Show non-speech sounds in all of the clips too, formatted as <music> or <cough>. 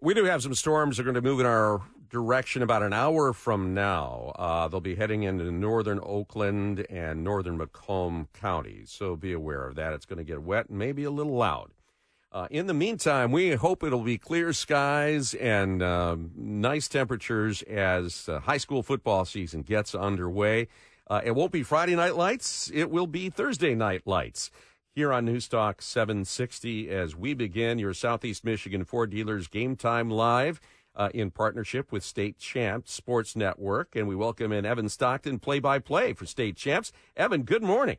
We do have some storms that are going to move in our direction about an hour from now. Uh, they'll be heading into northern Oakland and northern Macomb counties, so be aware of that. It's going to get wet and maybe a little loud. Uh, in the meantime, we hope it'll be clear skies and uh, nice temperatures as high school football season gets underway. Uh, it won't be Friday night lights, it will be Thursday night lights here on Newstalk 760 as we begin your Southeast Michigan Ford Dealers Game Time Live uh, in partnership with State Champs Sports Network. And we welcome in Evan Stockton, play by play for State Champs. Evan, good morning.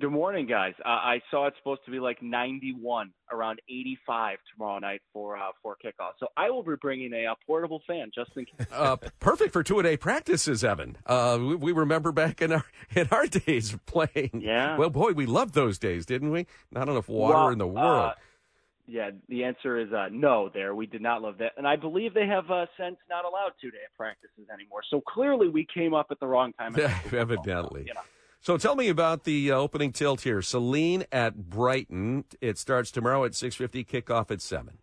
Good morning, guys. Uh, I saw it's supposed to be like 91, around 85 tomorrow night for uh, for kickoff. So I will be bringing a, a portable fan just in case. uh, <laughs> perfect for two a day practices, Evan. Uh, we, we, remember back in our <laughs> in our days playing. Yeah. Well, boy, we loved those days, didn't we? Not enough water well, in the world. Uh, yeah, the answer is uh, no. There, we did not love that, and I believe they have uh, since not allowed two day practices anymore. So clearly, we came up at the wrong time. <laughs> Yeah, evidently. You know. So tell me about the uh, opening tilt here. Saline at Brighton. It starts tomorrow at 6:50. Kickoff at seven.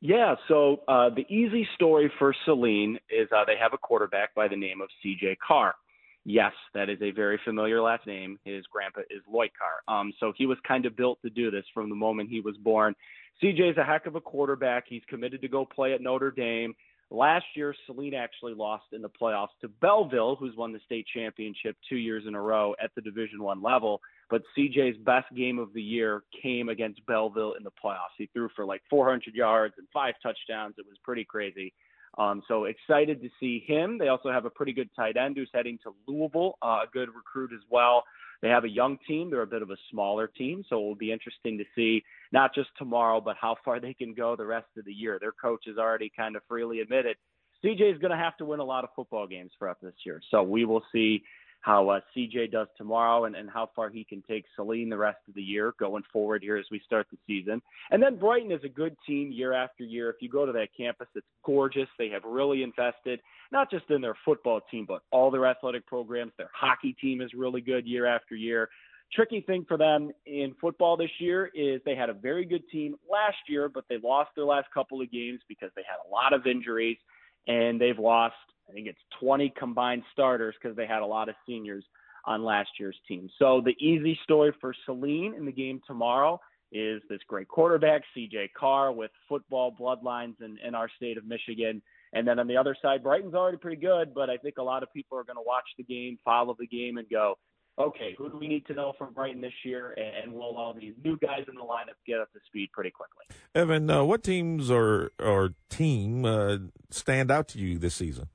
Yeah. So uh, the easy story for Saline is uh, they have a quarterback by the name of C.J. Carr. Yes, that is a very familiar last name. His grandpa is Lloyd Carr. Um, so he was kind of built to do this from the moment he was born. CJ is a heck of a quarterback. He's committed to go play at Notre Dame. Last year, Saline actually lost in the playoffs to Belleville, who's won the state championship two years in a row at the Division One level. But CJ's best game of the year came against Belleville in the playoffs. He threw for like 400 yards and five touchdowns. It was pretty crazy. Um, so excited to see him. They also have a pretty good tight end who's heading to Louisville, uh, a good recruit as well. They have a young team. They're a bit of a smaller team, so it will be interesting to see not just tomorrow, but how far <laughs> they can go the rest of the year. Their coach has already kind of freely admitted CJ is going to have to win a lot of football games for us this year. So we will see how uh, CJ does tomorrow and, and how far he can take Saline the rest of the year going forward here as we start the season. And then Brighton is a good team year after year. If you go to that campus, it's gorgeous. They have really invested not just in their football team, but all their athletic programs. Their hockey team is really good year after year. Tricky thing for them in football this year is they had a very good team last year, but they lost their last couple of games because they had a lot of injuries and they've lost I think it's 20 combined starters because they had a lot of seniors on last year's team. So the easy story for Saline in the game tomorrow is this great quarterback, CJ Carr, with football bloodlines in, in our state of Michigan. And then on the other side, Brighton's already pretty good, but I think a lot of people are going to watch the game, follow the game, and go, okay, who do we need to know from Brighton this year? And will all these new guys in the lineup get up to speed pretty quickly? Evan, uh, what teams or or team uh, stand out to you this season?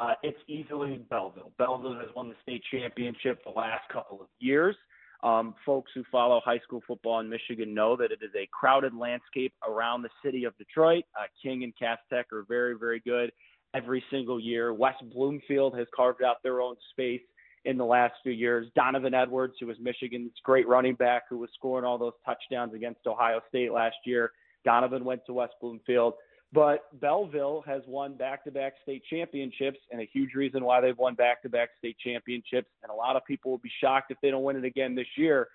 Uh, it's easily Belleville. Belleville has won the state championship the last couple of years. Um, folks who follow high school football in Michigan know that it is a crowded landscape around the city of Detroit. Uh, King and Cass Tech are very, very good every single year. West Bloomfield has carved out their own space in the last few years. Donovan Edwards, who was Michigan's great running back, who was scoring all those touchdowns against Ohio State last year. Donovan went to West Bloomfield. But Belleville has won back to back state championships, and a huge reason why they've won back to back state championships. And a lot of people will be shocked if they don't win it again this year.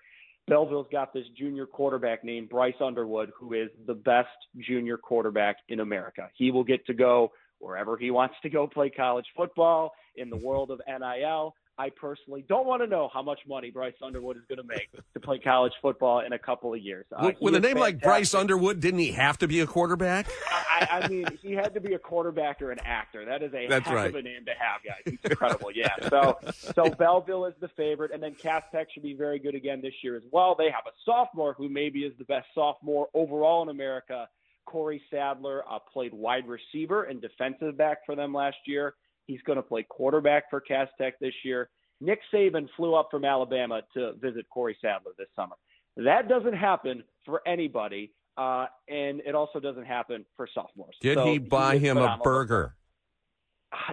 Belleville's got this junior quarterback named Bryce Underwood, who is the best junior quarterback in America. He will get to go wherever he wants to go play college football in the world of NIL. I personally don't want to know how much money Bryce Underwood is going to make <laughs> to play college football in a couple of years. Uh, With a name fantastic. like Bryce Underwood, didn't he have to be a quarterback? <laughs> I, I, mean, he had to be a quarterback or an actor. That is a That's heck right. of a name to have, guys. He's incredible. yeah. So, so <laughs> Belleville is the favorite, and then Cass Tech should be very good again this year as well. They have a sophomore who maybe is the best sophomore overall in America. Corey Sadler uh, played wide receiver and defensive back for them last year. He's going to play quarterback for Cass Tech this year. Nick Saban flew up from Alabama to visit Corey Sadler this summer. That doesn't happen for anybody, uh, and it also doesn't happen for sophomores. Did so he buy he him a burger?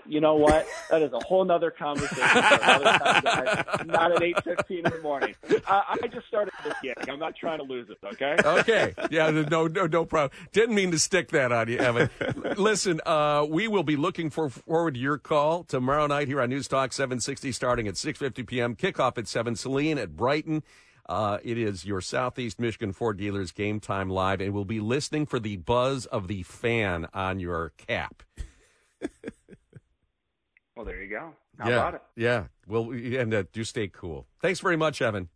You know what? That is a whole nother conversation another time, guys. <laughs> Not at eight fifteen in the morning. Uh, I just started this gig. I'm not trying to lose it. Okay. Okay. Yeah. No. No. No problem. Didn't mean to stick that on you, Evan. Listen, uh, we will be looking for, forward to your call tomorrow night here on News Talk 760, starting at 6:50 p.m. Kickoff at seven. Saline at Brighton. Uh, it is your Southeast Michigan Ford dealers game time live, and we'll be listening for the buzz of the fan on your cap. Well, there you go. How yeah, about it? Yeah. Well, and uh, do stay cool. Thanks very much, Evan.